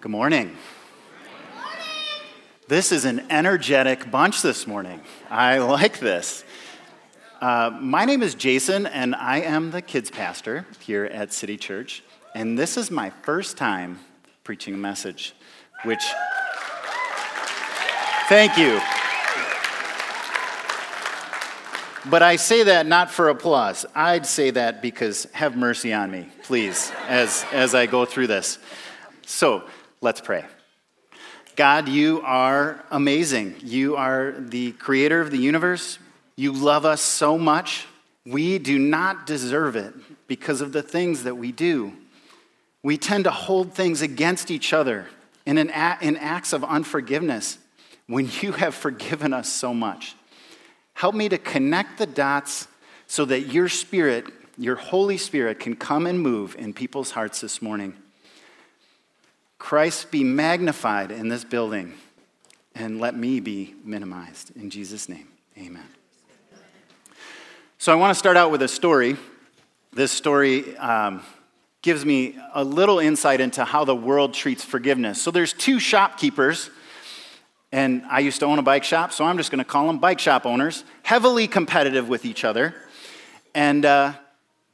Good morning. This is an energetic bunch this morning. I like this. Uh, my name is Jason, and I am the kids pastor here at City Church. And this is my first time preaching a message, which, thank you. But I say that not for applause. I'd say that because have mercy on me, please, as, as I go through this. So let's pray. God, you are amazing. You are the creator of the universe. You love us so much. We do not deserve it because of the things that we do. We tend to hold things against each other in, an, in acts of unforgiveness when you have forgiven us so much. Help me to connect the dots so that your spirit, your Holy Spirit, can come and move in people's hearts this morning. Christ be magnified in this building, and let me be minimized. In Jesus' name, amen. So I want to start out with a story. This story um, gives me a little insight into how the world treats forgiveness. So there's two shopkeepers and I used to own a bike shop, so I'm just going to call them bike shop owners, heavily competitive with each other. And uh,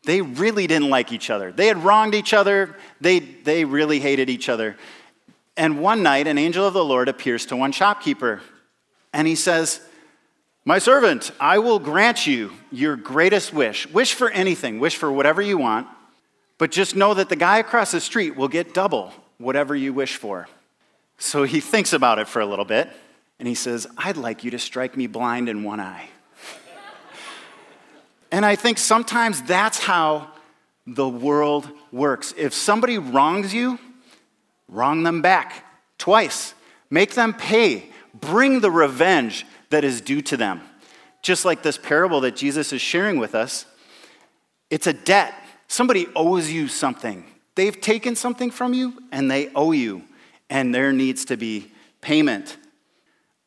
they really didn't like each other. They had wronged each other, they, they really hated each other. And one night, an angel of the Lord appears to one shopkeeper, and he says, My servant, I will grant you your greatest wish. Wish for anything, wish for whatever you want, but just know that the guy across the street will get double whatever you wish for. So he thinks about it for a little bit and he says, I'd like you to strike me blind in one eye. And I think sometimes that's how the world works. If somebody wrongs you, wrong them back twice, make them pay, bring the revenge that is due to them. Just like this parable that Jesus is sharing with us, it's a debt. Somebody owes you something. They've taken something from you and they owe you and there needs to be payment.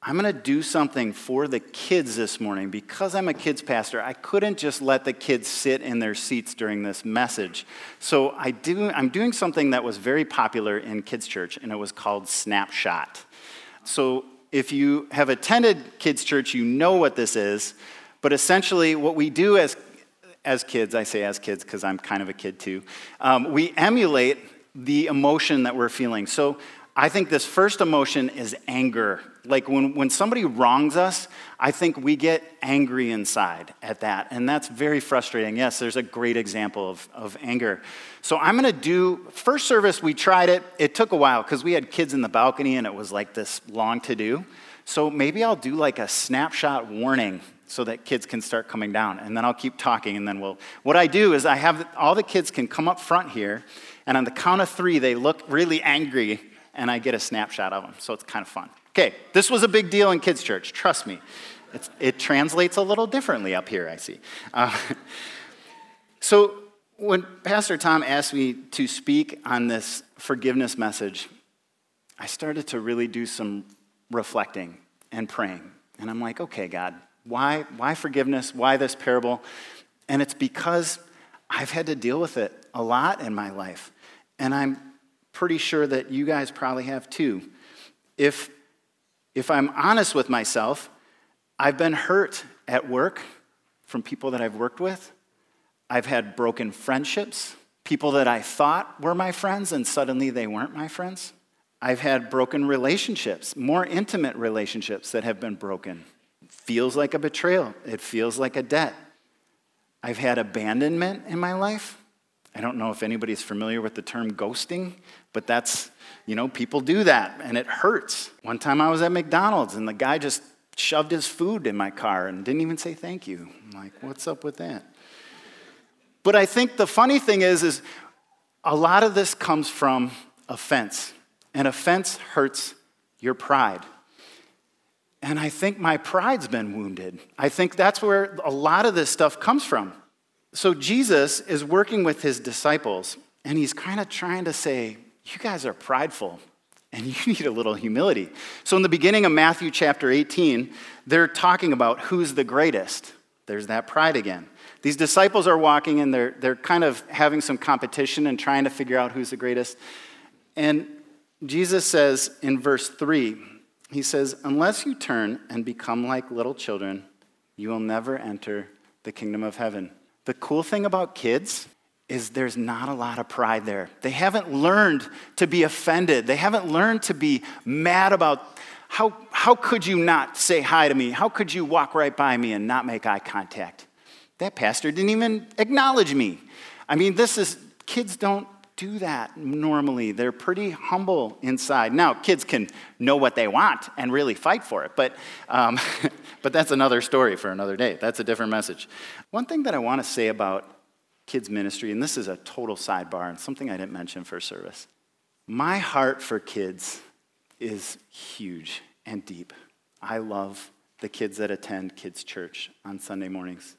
I'm going to do something for the kids this morning. Because I'm a kids pastor, I couldn't just let the kids sit in their seats during this message. So I do, I'm doing something that was very popular in kids' church, and it was called Snapshot. So if you have attended kids' church, you know what this is. But essentially, what we do as, as kids, I say as kids because I'm kind of a kid too, um, we emulate the emotion that we're feeling. So I think this first emotion is anger. Like when, when somebody wrongs us, I think we get angry inside at that. And that's very frustrating. Yes, there's a great example of, of anger. So I'm going to do, first service, we tried it. It took a while because we had kids in the balcony and it was like this long to do. So maybe I'll do like a snapshot warning so that kids can start coming down. And then I'll keep talking and then we'll. What I do is I have all the kids can come up front here. And on the count of three, they look really angry and I get a snapshot of them. So it's kind of fun. Okay, this was a big deal in kids' church, trust me. It's, it translates a little differently up here, I see. Uh, so when Pastor Tom asked me to speak on this forgiveness message, I started to really do some reflecting and praying. And I'm like, okay, God, why, why forgiveness? Why this parable? And it's because I've had to deal with it a lot in my life. And I'm pretty sure that you guys probably have too. If, if I'm honest with myself, I've been hurt at work from people that I've worked with. I've had broken friendships, people that I thought were my friends and suddenly they weren't my friends. I've had broken relationships, more intimate relationships that have been broken. feels like a betrayal, it feels like a debt. I've had abandonment in my life. I don't know if anybody's familiar with the term ghosting, but that's, you know, people do that and it hurts. One time I was at McDonald's and the guy just shoved his food in my car and didn't even say thank you. I'm like, what's up with that? But I think the funny thing is, is a lot of this comes from offense. And offense hurts your pride. And I think my pride's been wounded. I think that's where a lot of this stuff comes from. So Jesus is working with his disciples, and he's kind of trying to say, You guys are prideful, and you need a little humility. So in the beginning of Matthew chapter 18, they're talking about who's the greatest. There's that pride again. These disciples are walking and they're, they're kind of having some competition and trying to figure out who's the greatest. And Jesus says in verse 3, he says, Unless you turn and become like little children, you will never enter the kingdom of heaven. The cool thing about kids is there's not a lot of pride there. They haven't learned to be offended. They haven't learned to be mad about how, how could you not say hi to me? How could you walk right by me and not make eye contact? That pastor didn't even acknowledge me. I mean, this is, kids don't do that normally. They're pretty humble inside. Now, kids can know what they want and really fight for it, but, um, but that's another story for another day. That's a different message. One thing that I want to say about kids' ministry, and this is a total sidebar and something I didn't mention for service. My heart for kids is huge and deep. I love the kids that attend kids' church on Sunday mornings.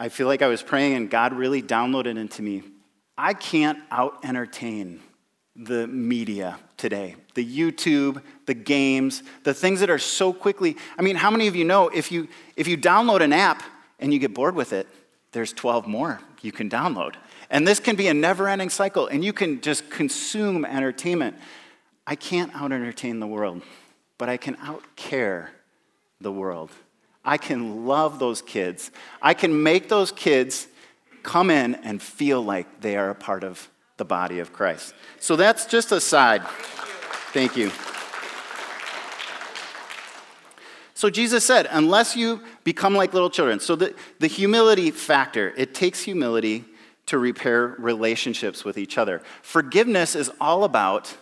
I feel like I was praying and God really downloaded into me. I can't out entertain the media today the YouTube, the games, the things that are so quickly. I mean, how many of you know if you, if you download an app and you get bored with it, there's 12 more you can download. And this can be a never ending cycle, and you can just consume entertainment. I can't out entertain the world, but I can out care the world. I can love those kids. I can make those kids come in and feel like they are a part of the body of Christ. So that's just a side. Thank you. So Jesus said, unless you become like little children. So the, the humility factor, it takes humility to repair relationships with each other. Forgiveness is all about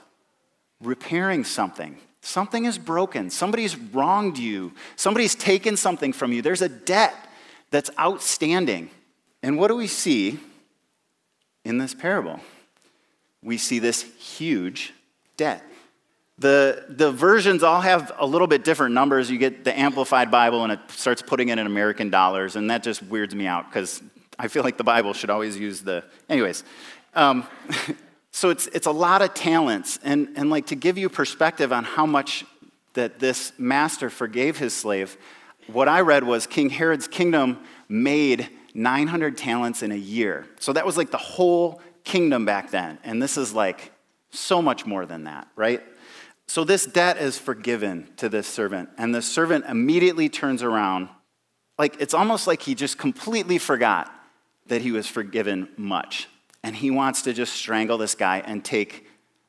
repairing something. Something is broken. Somebody's wronged you. Somebody's taken something from you. There's a debt that's outstanding. And what do we see in this parable? We see this huge debt. The, the versions all have a little bit different numbers. You get the Amplified Bible and it starts putting it in American dollars, and that just weirds me out because I feel like the Bible should always use the. Anyways, um, so it's, it's a lot of talents. And, and like to give you perspective on how much that this master forgave his slave, what I read was King Herod's kingdom made 900 talents in a year. So that was like the whole kingdom back then. And this is like so much more than that, right? So this debt is forgiven to this servant, and the servant immediately turns around. Like it's almost like he just completely forgot that he was forgiven much. And he wants to just strangle this guy and take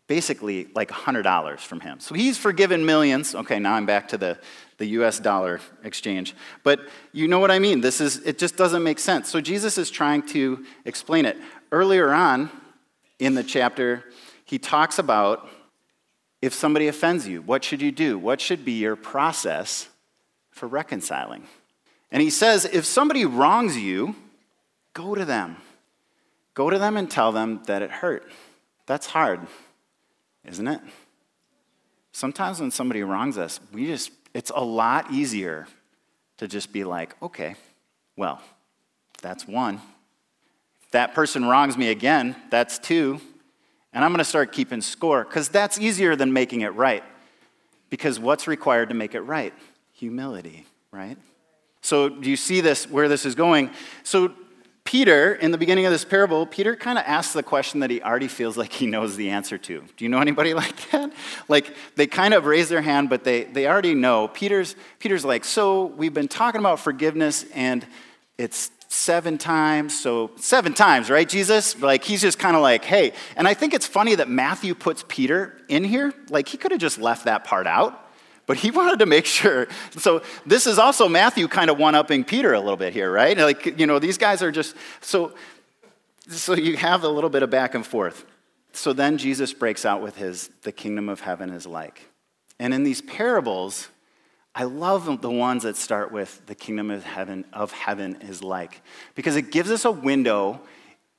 basically like $100 from him. So he's forgiven millions. Okay, now I'm back to the, the US dollar exchange. But you know what I mean? This is, it just doesn't make sense. So Jesus is trying to explain it. Earlier on in the chapter, he talks about if somebody offends you, what should you do? What should be your process for reconciling? And he says, if somebody wrongs you, go to them. Go to them and tell them that it hurt. That's hard, isn't it? Sometimes when somebody wrongs us, we just, it's a lot easier to just be like, okay, well, that's one. If that person wrongs me again, that's two. And I'm going to start keeping score because that's easier than making it right. Because what's required to make it right? Humility, right? So, do you see this, where this is going? So, Peter, in the beginning of this parable, Peter kind of asks the question that he already feels like he knows the answer to. Do you know anybody like that? Like they kind of raise their hand, but they, they already know. Peter's, Peter's like, So we've been talking about forgiveness, and it's seven times. So, seven times, right, Jesus? Like, he's just kind of like, hey. And I think it's funny that Matthew puts Peter in here. Like, he could have just left that part out, but he wanted to make sure. So, this is also Matthew kind of one upping Peter a little bit here, right? Like, you know, these guys are just, so, so you have a little bit of back and forth. So then Jesus breaks out with his, the kingdom of heaven is like. And in these parables, I love the ones that start with the kingdom of heaven, of heaven is like, because it gives us a window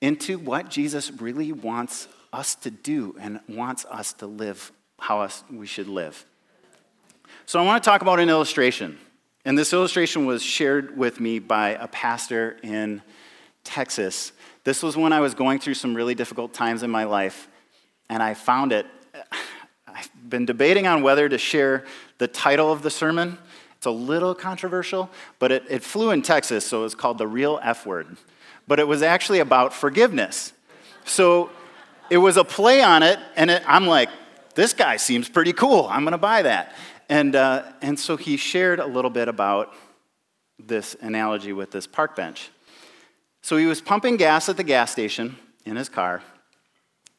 into what Jesus really wants us to do and wants us to live how us, we should live. So I want to talk about an illustration. And this illustration was shared with me by a pastor in Texas. This was when I was going through some really difficult times in my life, and I found it I've been debating on whether to share the title of the sermon. It's a little controversial, but it, it flew in Texas, so it's called The Real F Word. But it was actually about forgiveness. So it was a play on it, and it, I'm like, this guy seems pretty cool. I'm going to buy that. And, uh, and so he shared a little bit about this analogy with this park bench. So he was pumping gas at the gas station in his car,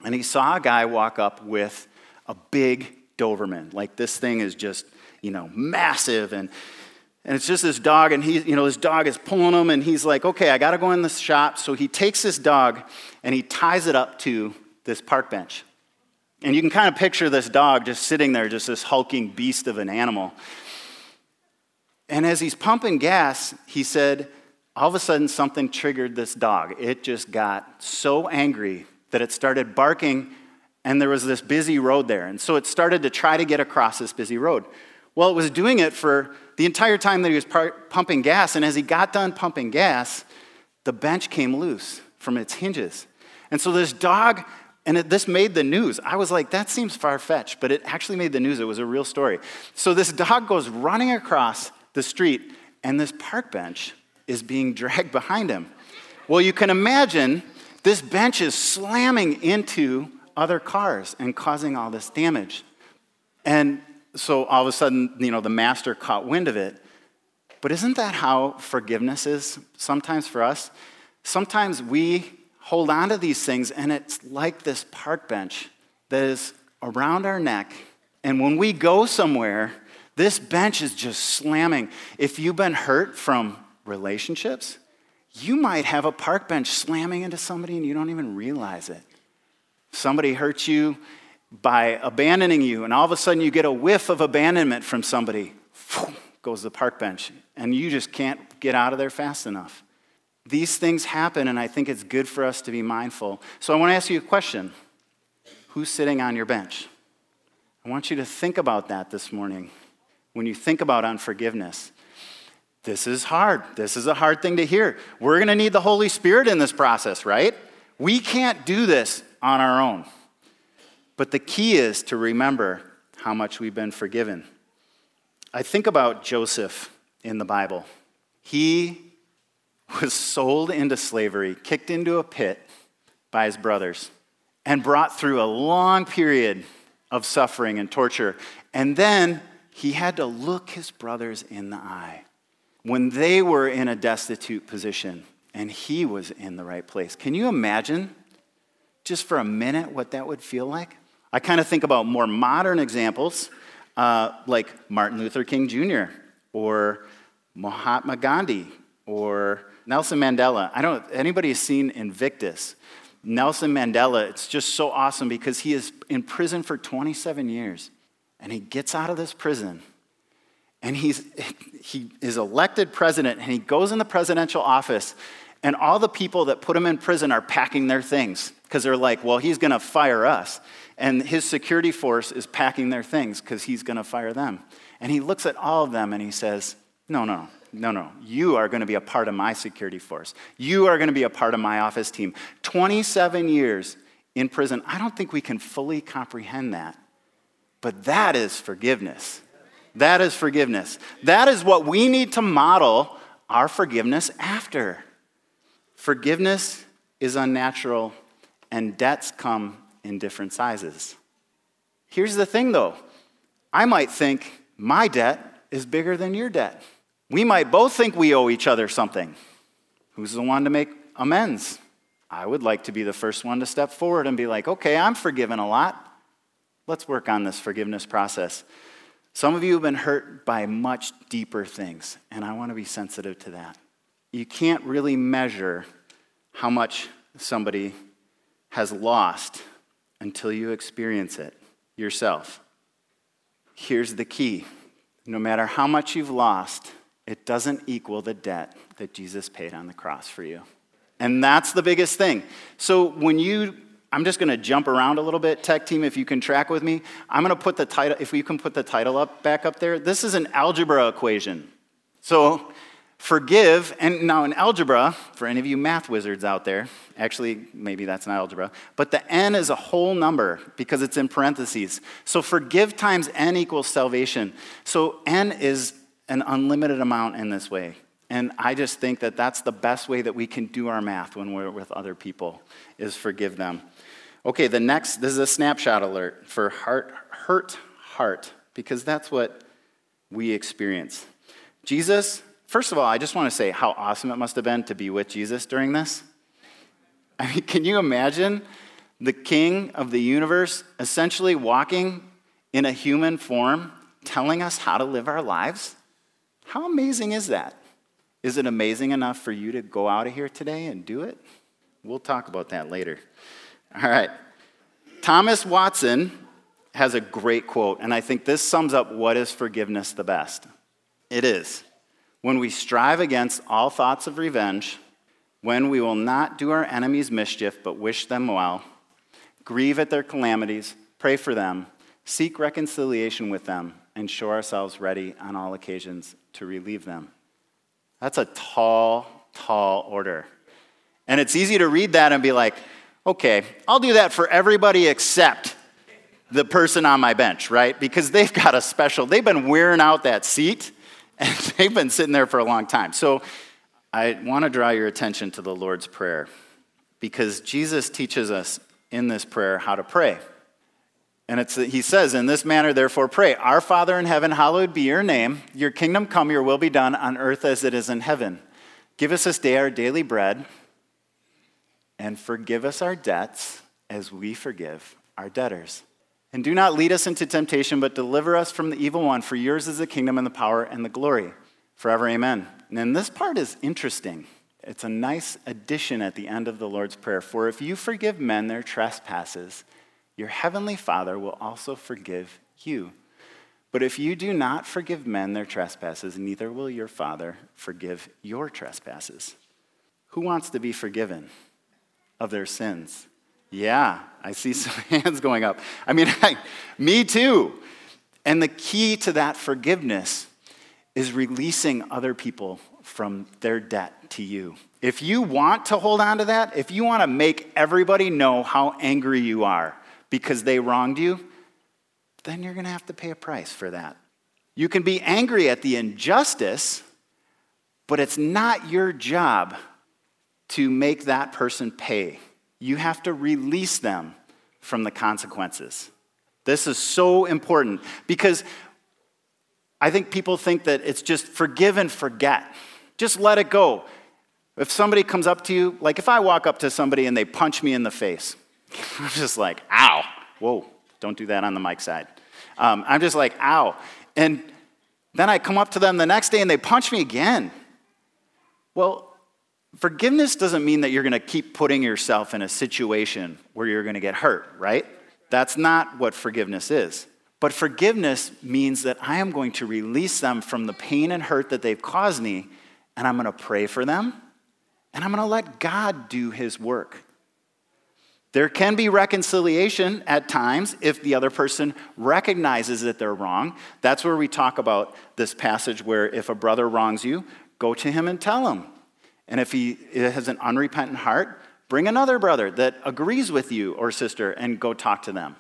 and he saw a guy walk up with a big Doberman. Like this thing is just, you know, massive and and it's just this dog, and he, you know, this dog is pulling him, and he's like, okay, I gotta go in the shop. So he takes this dog and he ties it up to this park bench. And you can kind of picture this dog just sitting there, just this hulking beast of an animal. And as he's pumping gas, he said, all of a sudden something triggered this dog. It just got so angry that it started barking, and there was this busy road there. And so it started to try to get across this busy road. Well, it was doing it for the entire time that he was pumping gas, and as he got done pumping gas, the bench came loose from its hinges. And so this dog, and it, this made the news. I was like, that seems far fetched, but it actually made the news. It was a real story. So this dog goes running across the street, and this park bench is being dragged behind him. Well, you can imagine this bench is slamming into other cars and causing all this damage. And so all of a sudden, you know, the master caught wind of it. But isn't that how forgiveness is sometimes for us? Sometimes we hold on to these things, and it's like this park bench that is around our neck. And when we go somewhere, this bench is just slamming. If you've been hurt from relationships, you might have a park bench slamming into somebody and you don't even realize it. Somebody hurts you by abandoning you, and all of a sudden you get a whiff of abandonment from somebody, goes the park bench, and you just can't get out of there fast enough. These things happen, and I think it's good for us to be mindful. So I want to ask you a question Who's sitting on your bench? I want you to think about that this morning when you think about unforgiveness. This is hard. This is a hard thing to hear. We're going to need the Holy Spirit in this process, right? We can't do this on our own. But the key is to remember how much we've been forgiven. I think about Joseph in the Bible. He was sold into slavery, kicked into a pit by his brothers, and brought through a long period of suffering and torture. And then he had to look his brothers in the eye when they were in a destitute position and he was in the right place. Can you imagine just for a minute what that would feel like? I kind of think about more modern examples uh, like Martin Luther King Jr. or Mahatma Gandhi or Nelson Mandela. I don't know if anybody has seen Invictus. Nelson Mandela, it's just so awesome because he is in prison for 27 years and he gets out of this prison and he's, he is elected president and he goes in the presidential office and all the people that put him in prison are packing their things because they're like, well, he's going to fire us. And his security force is packing their things because he's going to fire them. And he looks at all of them and he says, no, no, no, no. You are going to be a part of my security force. You are going to be a part of my office team. 27 years in prison. I don't think we can fully comprehend that. But that is forgiveness. That is forgiveness. That is what we need to model our forgiveness after. Forgiveness is unnatural, and debts come in different sizes. Here's the thing though I might think my debt is bigger than your debt. We might both think we owe each other something. Who's the one to make amends? I would like to be the first one to step forward and be like, okay, I'm forgiven a lot. Let's work on this forgiveness process. Some of you have been hurt by much deeper things, and I want to be sensitive to that. You can't really measure how much somebody has lost until you experience it yourself. Here's the key no matter how much you've lost, it doesn't equal the debt that Jesus paid on the cross for you. And that's the biggest thing. So when you, I'm just going to jump around a little bit, tech team, if you can track with me. I'm going to put the title, if we can put the title up back up there. This is an algebra equation. So Forgive, and now in algebra, for any of you math wizards out there, actually, maybe that's not algebra, but the n is a whole number because it's in parentheses. So forgive times n equals salvation. So n is an unlimited amount in this way. And I just think that that's the best way that we can do our math when we're with other people, is forgive them. Okay, the next, this is a snapshot alert for heart hurt heart, because that's what we experience. Jesus, first of all, I just want to say how awesome it must have been to be with Jesus during this. I mean, can you imagine the king of the universe essentially walking in a human form, telling us how to live our lives? How amazing is that? Is it amazing enough for you to go out of here today and do it? We'll talk about that later. All right. Thomas Watson has a great quote, and I think this sums up what is forgiveness the best. It is when we strive against all thoughts of revenge, when we will not do our enemies mischief but wish them well, grieve at their calamities, pray for them, seek reconciliation with them, and show ourselves ready on all occasions to relieve them. That's a tall, tall order. And it's easy to read that and be like, okay, I'll do that for everybody except the person on my bench, right? Because they've got a special, they've been wearing out that seat and they've been sitting there for a long time. So I want to draw your attention to the Lord's Prayer because Jesus teaches us in this prayer how to pray. And it's, he says, In this manner, therefore, pray Our Father in heaven, hallowed be your name. Your kingdom come, your will be done on earth as it is in heaven. Give us this day our daily bread and forgive us our debts as we forgive our debtors. And do not lead us into temptation, but deliver us from the evil one. For yours is the kingdom and the power and the glory. Forever, amen. And then this part is interesting. It's a nice addition at the end of the Lord's Prayer. For if you forgive men their trespasses, your heavenly Father will also forgive you. But if you do not forgive men their trespasses, neither will your Father forgive your trespasses. Who wants to be forgiven? of their sins. Yeah, I see some hands going up. I mean, I, me too. And the key to that forgiveness is releasing other people from their debt to you. If you want to hold on to that, if you want to make everybody know how angry you are because they wronged you, then you're going to have to pay a price for that. You can be angry at the injustice, but it's not your job to make that person pay. You have to release them from the consequences. This is so important because I think people think that it's just forgive and forget. Just let it go. If somebody comes up to you, like if I walk up to somebody and they punch me in the face, I'm just like, ow. Whoa, don't do that on the mic side. Um, I'm just like, ow. And then I come up to them the next day and they punch me again. Well, Forgiveness doesn't mean that you're going to keep putting yourself in a situation where you're going to get hurt, right? That's not what forgiveness is. But forgiveness means that I am going to release them from the pain and hurt that they've caused me, and I'm going to pray for them, and I'm going to let God do his work. There can be reconciliation at times if the other person recognizes that they're wrong. That's where we talk about this passage where if a brother wrongs you, go to him and tell him, and if he has an unrepentant heart, bring another brother that agrees with you or sister and go talk to them.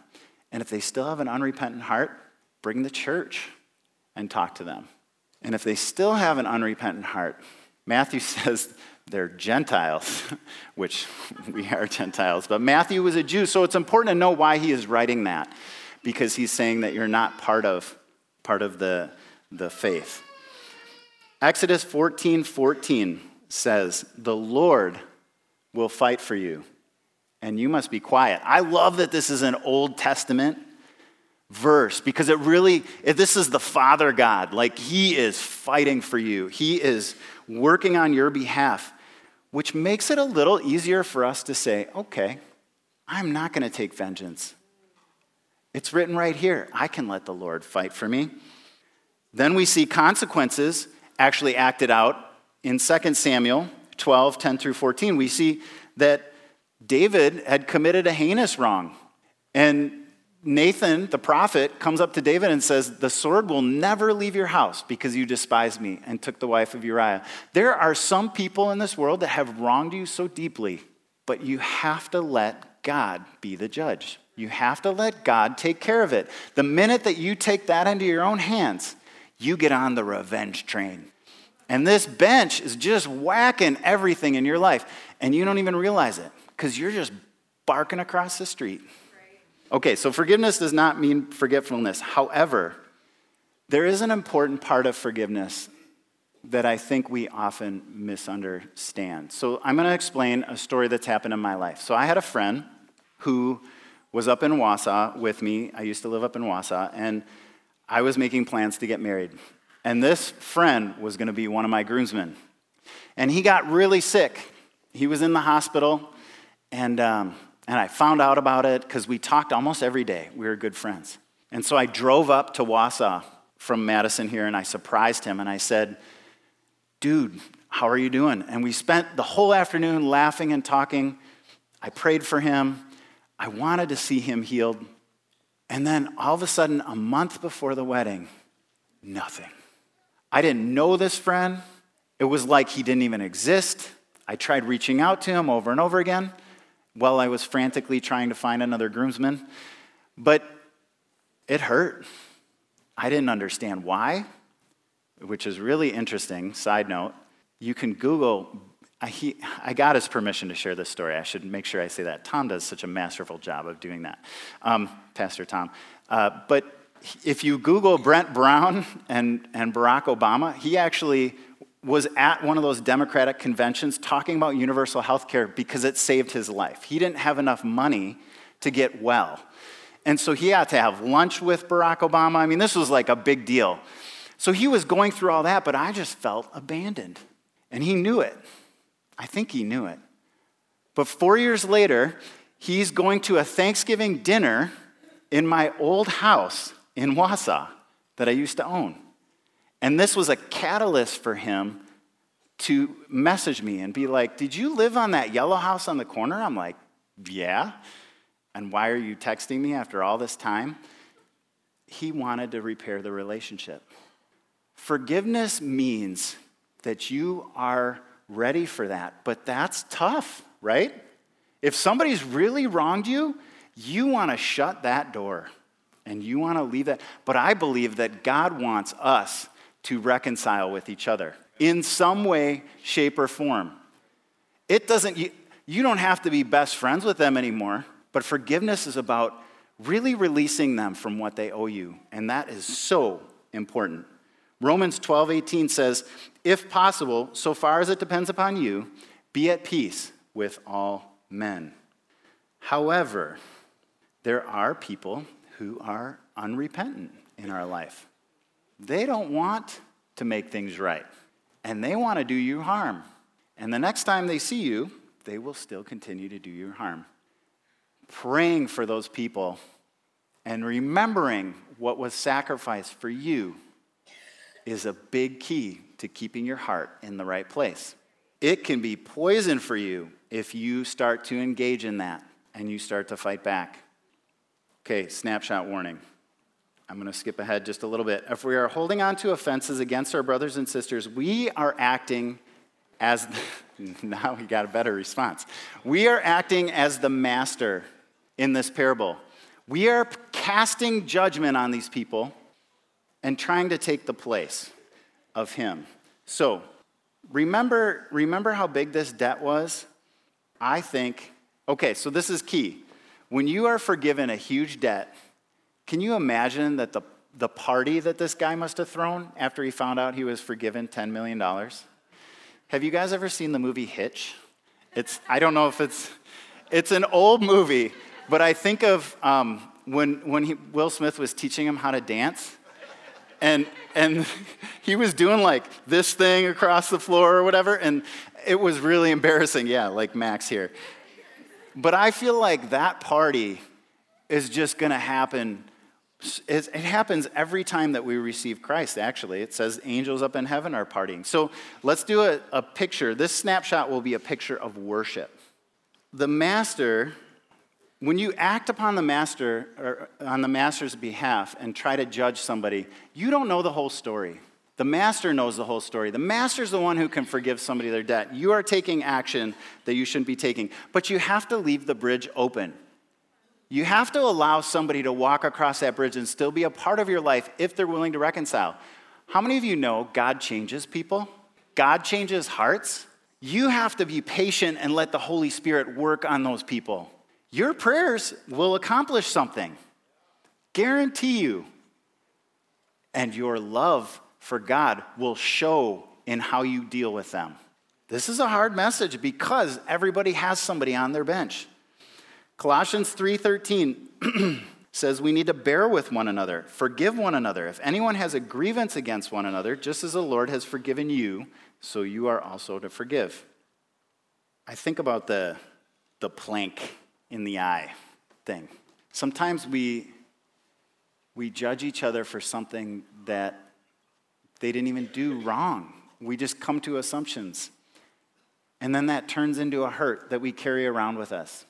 And if they still have an unrepentant heart, bring the church and talk to them. And if they still have an unrepentant heart, Matthew says they're Gentiles, which we are Gentiles. But Matthew was a Jew, so it's important to know why he is writing that, because he's saying that you're not part of, part of the, the faith. Exodus 14 14 says, The Lord will fight for you, and you must be quiet. I love that this is an Old Testament verse because it really, this is the Father God. Like, He is fighting for you, He is working on your behalf, which makes it a little easier for us to say, okay, I'm not going to take vengeance. It's written right here. I can let the Lord fight for me. Then we see consequences actually acted out in 2 Samuel 12, 10 through 14, we see that David had committed a heinous wrong. And Nathan, the prophet, comes up to David and says, The sword will never leave your house because you despised me and took the wife of Uriah. There are some people in this world that have wronged you so deeply, but you have to let God be the judge. You have to let God take care of it. The minute that you take that into your own hands, you get on the revenge train. And this bench is just whacking everything in your life. And you don't even realize it because you're just barking across the street. Okay, so forgiveness does not mean forgetfulness. However, there is an important part of forgiveness that I think we often misunderstand. So I'm going to explain a story that's happened in my life. So I had a friend who was up in Wausau with me. I used to live up in Wausau, and I was making plans to get married. And this friend was going to be one of my groomsmen. And he got really sick. He was in the hospital, and, um, and I found out about it because we talked almost every day. We were good friends. And so I drove up to Wausau from Madison here, and I surprised him, and I said, Dude, how are you doing? And we spent the whole afternoon laughing and talking. I prayed for him. I wanted to see him healed. And then all of a sudden, a month before the wedding, nothing. I didn't know this friend. It was like he didn't even exist. I tried reaching out to him over and over again while I was frantically trying to find another groomsman. But it hurt. I didn't understand why, which is really interesting. Side note, you can Google I, he, I, got his permission to share this story. I should make sure I say that. Tom does such a masterful job of doing that, um, Pastor Tom. Uh, but if you Google Brent Brown and, and Barack Obama, he actually was at one of those Democratic conventions talking about universal health care because it saved his life. He didn't have enough money to get well. And so he had to have lunch with Barack Obama. I mean, this was like a big deal. So he was going through all that, but I just felt abandoned. And he knew it. I think he knew it. But four years later, he's going to a Thanksgiving dinner in my old house in Wausau that I used to own. And this was a catalyst for him to message me and be like, Did you live on that yellow house on the corner? I'm like, Yeah. And why are you texting me after all this time? He wanted to repair the relationship. Forgiveness means that you are ready for that. But that's tough, right? If somebody's really wronged you, you want to shut that door and you want to leave that. But I believe that God wants us to reconcile with each other in some way, shape, or form. It doesn't, you, you don't have to be best friends with them anymore, but forgiveness is about really releasing them from what they owe you. And that is so important. Romans 12, 18 says, If possible, so far as it depends upon you, be at peace with all men. However, there are people who are unrepentant in our life. They don't want to make things right, and they want to do you harm. And the next time they see you, they will still continue to do you harm. Praying for those people and remembering what was sacrificed for you is a big key to keeping your heart in the right place. It can be poison for you if you start to engage in that and you start to fight back. Okay, snapshot warning. I'm going to skip ahead just a little bit. If we are holding on to offenses against our brothers and sisters, we are acting as the, now we got a better response. We are acting as the master in this parable. We are casting judgment on these people and trying to take the place of him. So, remember, remember how big this debt was? I think, okay, so this is key. When you are forgiven a huge debt, can you imagine that the, the party that this guy must have thrown after he found out he was forgiven $10 million? Have you guys ever seen the movie Hitch? It's, I don't know if it's, it's an old movie, but I think of um, when, when he, Will Smith was teaching him how to dance and and he was doing like this thing across the floor or whatever and it was really embarrassing yeah like max here but i feel like that party is just going to happen it happens every time that we receive christ actually it says angels up in heaven are partying so let's do a, a picture this snapshot will be a picture of worship the master when you act upon the master or on the master's behalf and try to judge somebody, you don't know the whole story. The master knows the whole story. The master's the one who can forgive somebody their debt. You are taking action that you shouldn't be taking, but you have to leave the bridge open. You have to allow somebody to walk across that bridge and still be a part of your life if they're willing to reconcile. How many of you know God changes people? God changes hearts? You have to be patient and let the Holy Spirit work on those people. your prayers will accomplish something. Guarantee you. And your love for God will show in how you deal with them. This is a hard message because everybody has somebody on their bench. Colossians 3:13 says we need to bear with one another, forgive one another. If anyone has a grievance against one another, just as the Lord has forgiven you, so you are also to forgive. I think about the, the plank in the eye thing. Sometimes we, we judge each other for something that they didn't even do wrong. We just come to assumptions. And then that turns into a hurt that we carry around with us.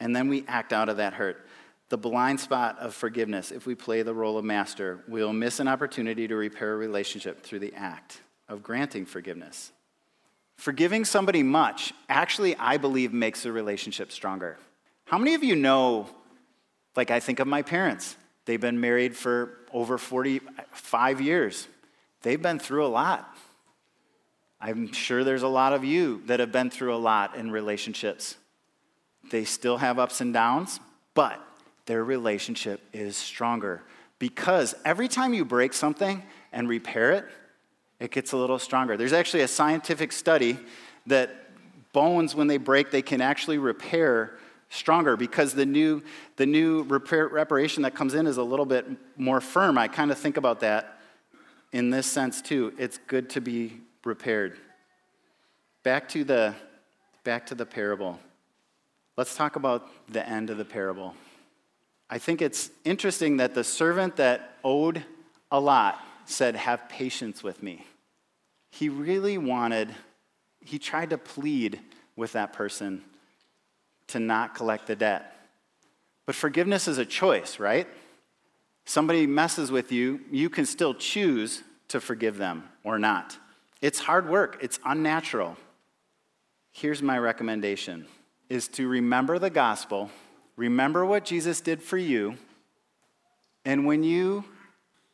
And then we act out of that hurt. The blind spot of forgiveness, if we play the role of master, we'll miss an opportunity to repair a relationship through the act of granting forgiveness. Forgiving somebody much actually, I believe, makes a relationship stronger. How many of you know, like I think of my parents? They've been married for over 45 years. They've been through a lot. I'm sure there's a lot of you that have been through a lot in relationships. They still have ups and downs, but their relationship is stronger because every time you break something and repair it, it gets a little stronger. There's actually a scientific study that bones, when they break, they can actually repair stronger because the new, the new repair, reparation that comes in is a little bit more firm. I kind of think about that in this sense too. It's good to be repaired. Back to the, back to the parable. Let's talk about the end of the parable. I think it's interesting that the servant that owed a lot said, Have patience with me. He really wanted, he tried to plead with that person to not collect the debt. But forgiveness is a choice, right? Somebody messes with you, you can still choose to forgive them or not. It's hard work, it's unnatural. Here's my recommendation is to remember the gospel, remember what Jesus did for you, and when you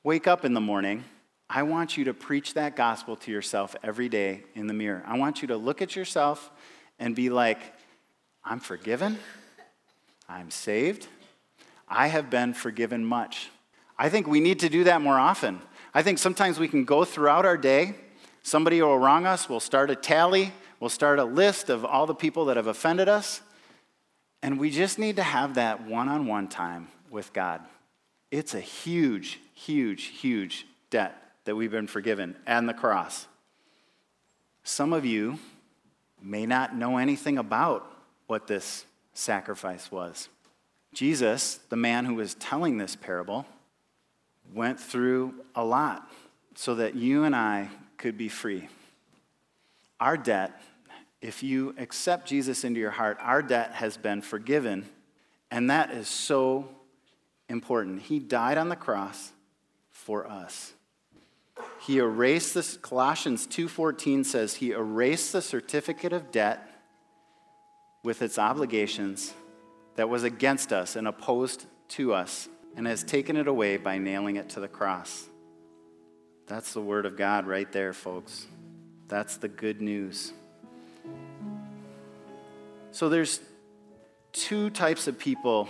wake up in the morning, I want you to preach that gospel to yourself every day in the mirror. I want you to look at yourself and be like, I'm forgiven, I'm saved, I have been forgiven much. I think we need to do that more often. I think sometimes we can go throughout our day, somebody will wrong us, we'll start a tally, we'll start a list of all the people that have offended us, and we just need to have that one on one time with God. It's a huge, huge, huge debt that we've been forgiven and the cross. Some of you may not know anything about what this sacrifice was. Jesus, the man who was telling this parable, went through a lot so that you and I could be free. Our debt, if you accept Jesus into your heart, our debt has been forgiven, and that is so important. He died on the cross for us. He erased this Colossians 2:14 says he erased the certificate of debt with its obligations that was against us and opposed to us and has taken it away by nailing it to the cross. That's the word of God right there, folks. That's the good news. So there's two types of people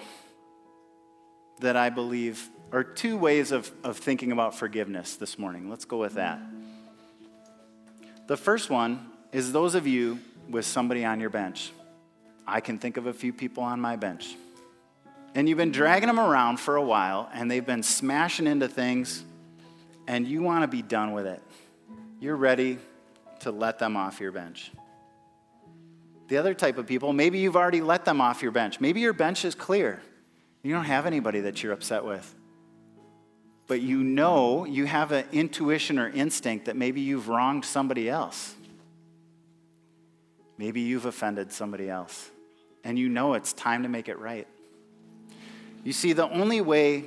that I believe, are two ways of, of thinking about forgiveness this morning. Let's go with that. The first one is those of you with somebody on your bench. I can think of a few people on my bench. And you've been dragging them around for a while, and they've been smashing into things, and you want to be done with it. You're ready to let them off your bench. The other type of people, maybe you've already let them off your bench. Maybe your bench is clear. You don't have anybody that you're upset with. But you know, you have an intuition or instinct that maybe you've wronged somebody else. Maybe you've offended somebody else, and you know it's time to make it right. You see, the only way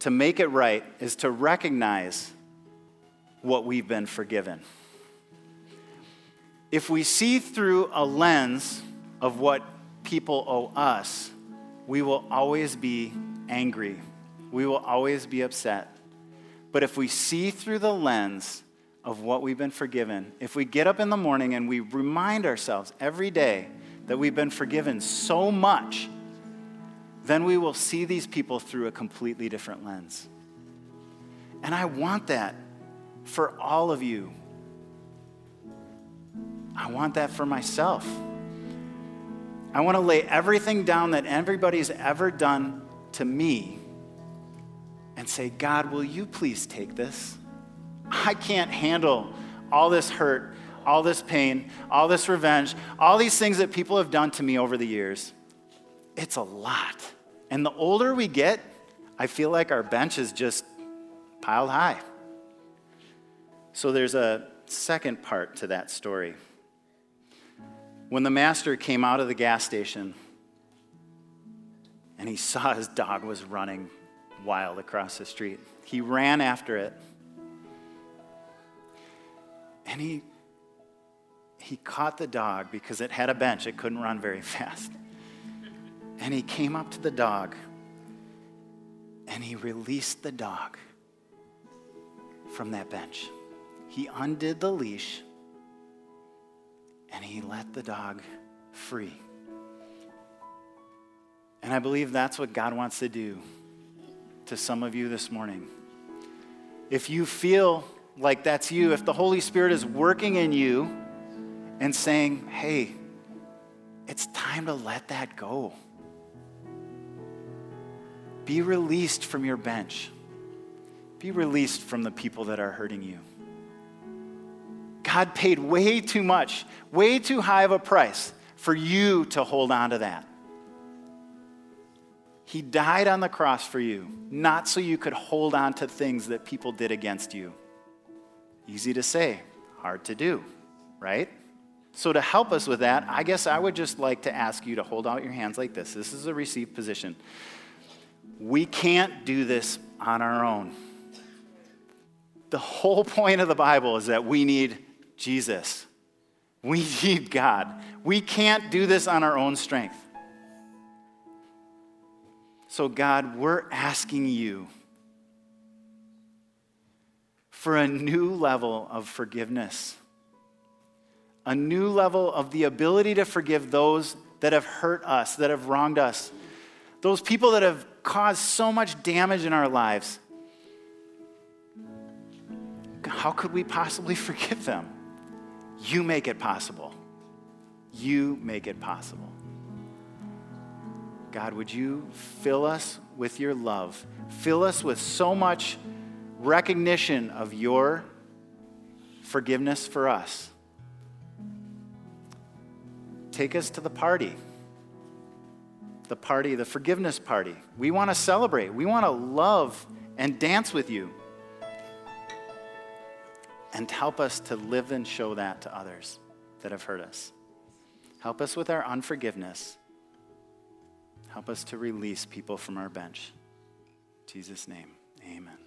to make it right is to recognize what we've been forgiven. If we see through a lens of what people owe us, we will always be angry. We will always be upset. But if we see through the lens of what we've been forgiven, if we get up in the morning and we remind ourselves every day that we've been forgiven so much then we will see these people through a completely different lens. And I want that for all of you. I want that for myself. I want to lay everything down that everybody's ever done to me and say, God, will you please take this? I can't handle all this hurt, all this pain, all this revenge, all these things that people have done to me over the years. It's a lot. And the older we get, I feel like our bench is just piled high. So there's a second part to that story. When the master came out of the gas station and he saw his dog was running wild across the street, he ran after it. And he, he caught the dog because it had a bench, it couldn't run very fast. And he came up to the dog and he released the dog from that bench. He undid the leash and he let the dog free. And I believe that's what God wants to do to some of you this morning. If you feel like that's you, if the Holy Spirit is working in you and saying, hey, it's time to let that go. Be released from your bench. Be released from the people that are hurting you. God paid way too much, way too high of a price for you to hold on to that. He died on the cross for you, not so you could hold on to things that people did against you. Easy to say, hard to do, right? So, to help us with that, I guess I would just like to ask you to hold out your hands like this. This is a receive position. We can't do this on our own. The whole point of the Bible is that we need Jesus. We need God. We can't do this on our own strength. So, God, we're asking you for a new level of forgiveness, a new level of the ability to forgive those that have hurt us, that have wronged us, those people that have caused so much damage in our lives. How could we possibly forgive them? You make it possible. You make it possible. God, would you fill us with your love? Fill us with so much recognition of your forgiveness for us. Take us to the party. The party, the forgiveness party. We want to celebrate. We want to love and dance with you and help us to live and show that to others that have hurt us. Help us with our unforgiveness. Help us to release people from our bench. In Jesus' name, amen.